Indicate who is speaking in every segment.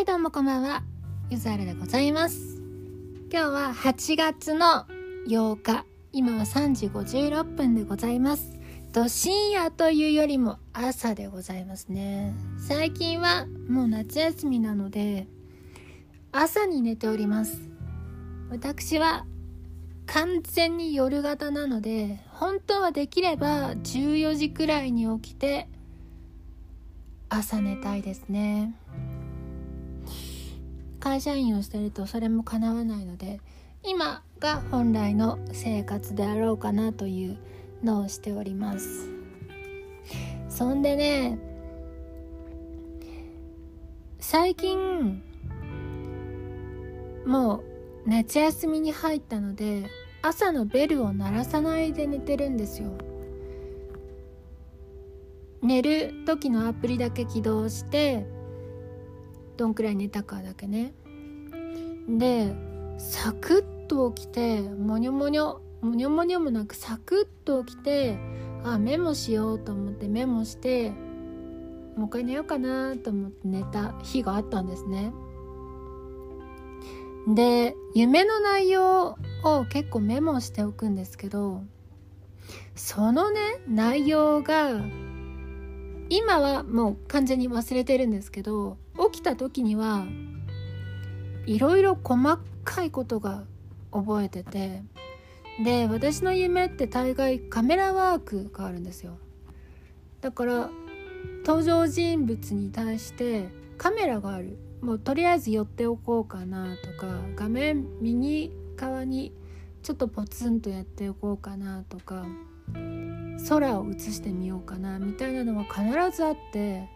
Speaker 1: はいどうもこんばんは。ゆずあるでございます。今日は8月の8日。今は3時56分でございます。と深夜というよりも朝でございますね。最近はもう夏休みなので朝に寝ております。私は完全に夜型なので本当はできれば14時くらいに起きて朝寝たいですね。会社員をしてるとそれも叶わないので今が本来の生活であろうかなというのをしております。そんでね最近もう夏休みに入ったので朝のベルを鳴らさないで寝てるんですよ。寝る時のアプリだけ起動してどんくらい寝たかだけね。でサクッと起きてモニョモニョモニョモニョもなくサクッと起きてあメモしようと思ってメモしてもう一回寝ようかなと思って寝た日があったんですね。で夢の内容を結構メモしておくんですけどそのね内容が今はもう完全に忘れてるんですけど起きた時にはいろいろ細かいことが覚えててで私の夢って大概カメラワークがあるんですよ。だから登場人物に対してカメラがある。もうとりあえず寄っておこうかなとか画面右側にちょっとポツンとやっておこうかなとか空を映してみようかなみたいなのは必ずあって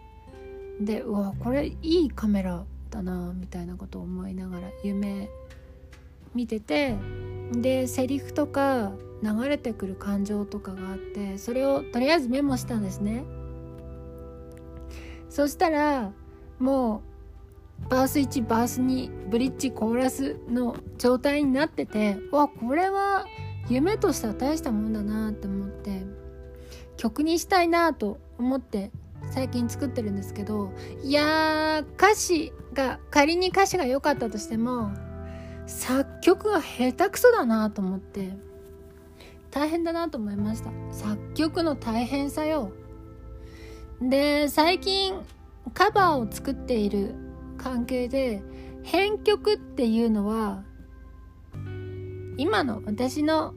Speaker 1: でうわこれいいカメラだなみたいなことを思いながら夢見ててでセリフとか流れてくる感情とかがあってそれをとりあえずメモしたんですね。そしたらもうバース1バース2ブリッジコーラスの状態になっててわこれは夢としては大したもんだなって思って曲にしたいなと思って最近作ってるんですけどいやー歌詞が仮に歌詞が良かったとしても作曲が下手くそだなと思って大変だなと思いました。作曲の大変さよ。で最近カバーを作っている関係で編曲っていうのは今の私の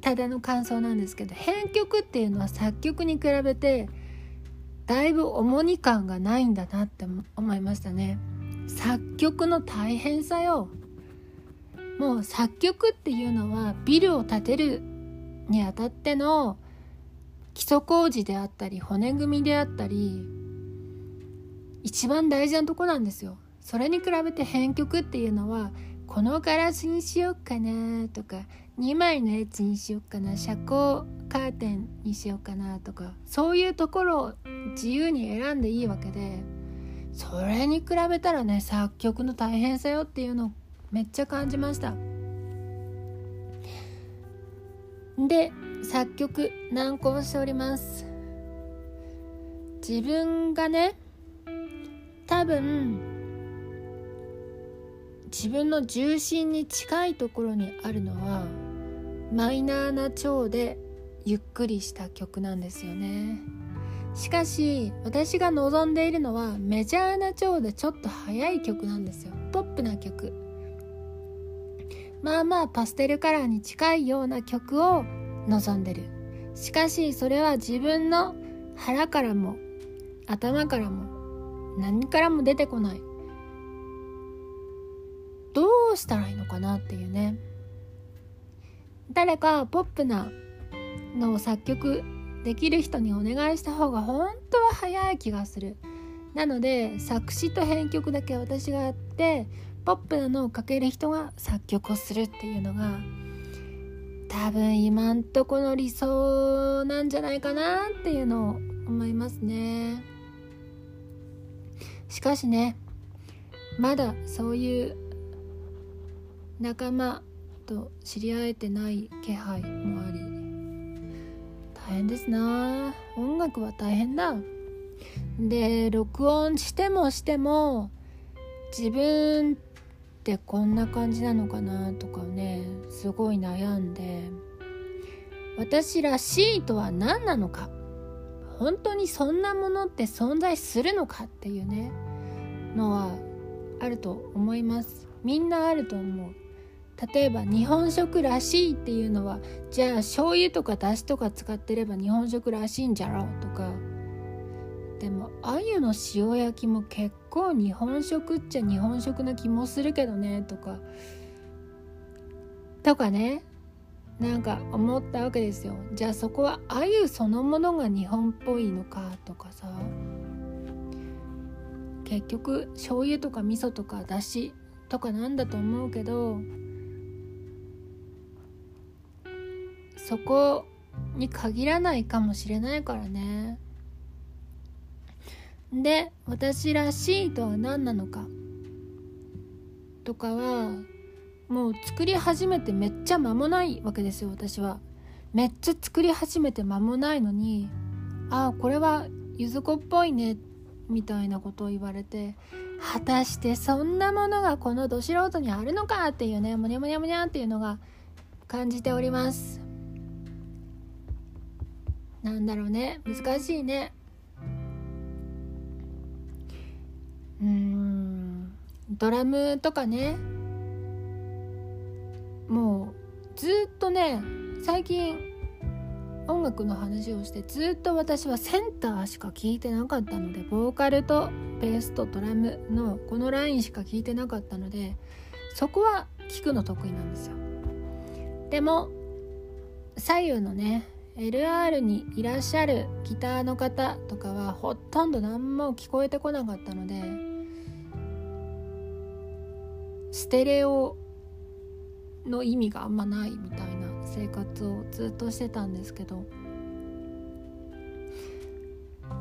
Speaker 1: ただの感想なんですけど編曲っていうのは作曲に比べてだいぶ重荷感がないんだなって思いましたね。作曲の大変さよ。もう作曲っていうのはビルを建てるにあたっての基礎工事であったり骨組みであったり一番大事なとこなんですよ。それに比べて編曲っていうのはこのガラスにしよっかなとか2枚のやつにしよっかな遮光カーテンにしようかなとかそういうところを自由に選んでいいわけでそれに比べたらね作曲の大変さよっていうのをめっちゃ感じました。で作曲難航しております。自分がね多分自分の重心に近いところにあるのはマイナーな調でゆっくりした曲なんですよね。しかし私が望んでいるのはメジャーな調でちょっと速い曲なんですよ。ポップな曲。まあまあパステルカラーに近いような曲を望んでる。しかしそれは自分の腹からも頭からも何からも出てこない。うしたらいいのかなっていうね。誰かポップなのを作曲できる人にお願いした方が本当は早い気がする。なので作詞と編曲だけ私がやってポップなのをかける人が作曲をするっていうのが多分今んとこの理想なんじゃないかなっていうのを思いますね。しかしねまだそういう仲間と知り合えてない気配もあり大変ですな。音楽は大変だ。で録音してもしても自分ってこんな感じなのかなとかねすごい悩んで私らしいとは何なのか本当にそんなものって存在するのかっていうねのはあると思います。みんなあると思う。例えば日本食らしいっていうのはじゃあ醤油とかだしとか使ってれば日本食らしいんじゃろうとか。でも鮎の塩焼きも結構日本食っちゃ日本食な気もするけどねとか。とかね。なんか思ったわけですよ。じゃあそこは鮎そのものが日本っぽいのかとかさ。結局醤油とか味噌とかだしとかなんだと思うけどそこに限らないかもしれないからね。で私らしいとは何なのか？とかはもう作り始めてめっちゃ間もないわけですよ私は。めっちゃ作り始めて間もないのにああこれはゆず子っぽいねみたいなことを言われて果たしてそんなものがこのど素人にあるのかっていうねむにゃむにゃむにゃっていうのが感じております。なんだろうね。難しいね。うん。ドラムとかね。もうずっとね最近音楽の話をしてずっと私はセンターしか聴いてなかったのでボーカルとベースとドラムのこのラインしか聴いてなかったのでそこは聴くの得意なんですよ。でも左右のね LR にいらっしゃるギターの方とかはほとんど何も聞こえてこなかったのでステレオの意味があんまないみたいな生活をずっとしてたんですけど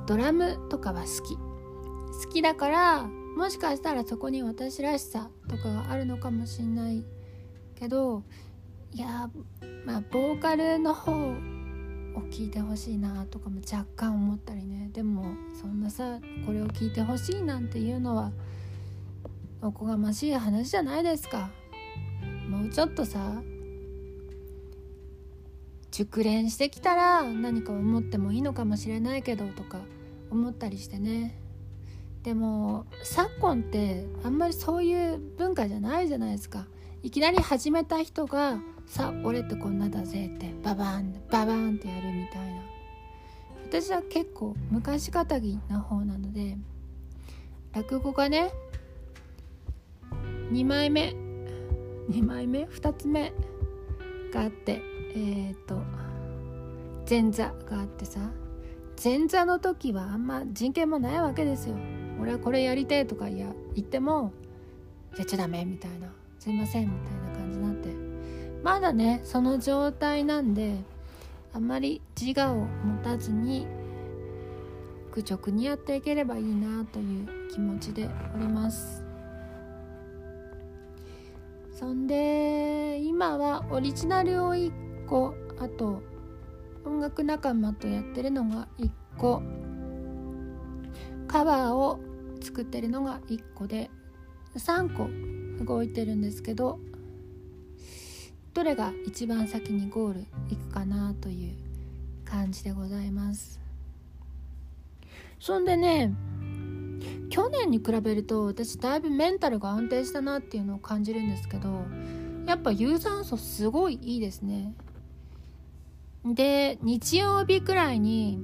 Speaker 1: ドラムとかは好き。好きだからもしかしたらそこに私らしさとかがあるのかもしんないけどいやまあボーカルの方を聞いてほしいなとかも若干思ったりね。でもそんなさこれを聞いてほしいなんていうのはおこがましい話じゃないですか。もうちょっとさ熟練してきたら何か思ってもいいのかもしれないけどとか思ったりしてね。でも昨今ってあんまりそういう文化じゃないじゃないですか。いきなり始めた人が「さあ俺ってこんなだぜ」ってババンババンってやるみたいな。私は結構昔かたぎな方なので落語がね2枚目2枚目2つ目があってえっ、ー、と前座があってさ前座の時はあんま人権もないわけですよ。俺はこれやりてえとか言ってもやっちゃダメみたいな。すいませんみたいな。まだねその状態なんであまり自我を持たずに愚直にやっていければいいなという気持ちでおります。そんで今はオリジナルを1個あと音楽仲間とやってるのが1個カバーを作ってるのが1個で3個動いてるんですけどどれが一番先にゴールいくかなという感じでございます。そんでね去年に比べると私だいぶメンタルが安定したなっていうのを感じるんですけどやっぱ有酸素すごいいいですね。で日曜日くらいに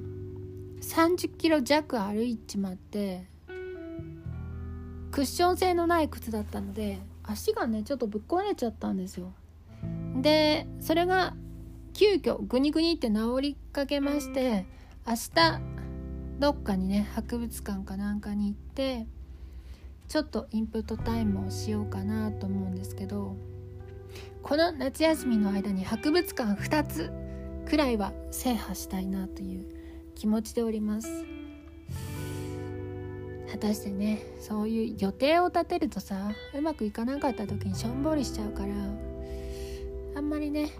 Speaker 1: 30キロ弱歩いちまってクッション性のない靴だったので足がねちょっとぶっ壊れちゃったんですよ。でそれが急遽グニグニって治りかけまして明日どっかにね博物館かなんかに行ってちょっとインプットタイムをしようかなと思うんですけどこの夏休みの間に博物館2つくらいは制覇したいなという気持ちでおります。果たしてねそういう予定を立てるとさうまくいかなかった時にしょんぼりしちゃうからあんまりね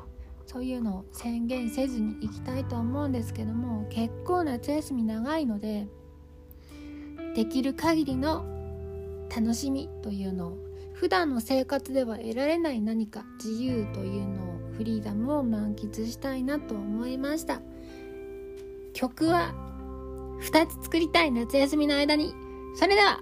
Speaker 1: そういうのを宣言せずに行きたいと思うんですけども結構夏休み長いのでできる限りの楽しみというのを普段の生活では得られない何か自由というのをフリーダムを満喫したいなと思いました。曲は2つ作りたい夏休みの間に。それでは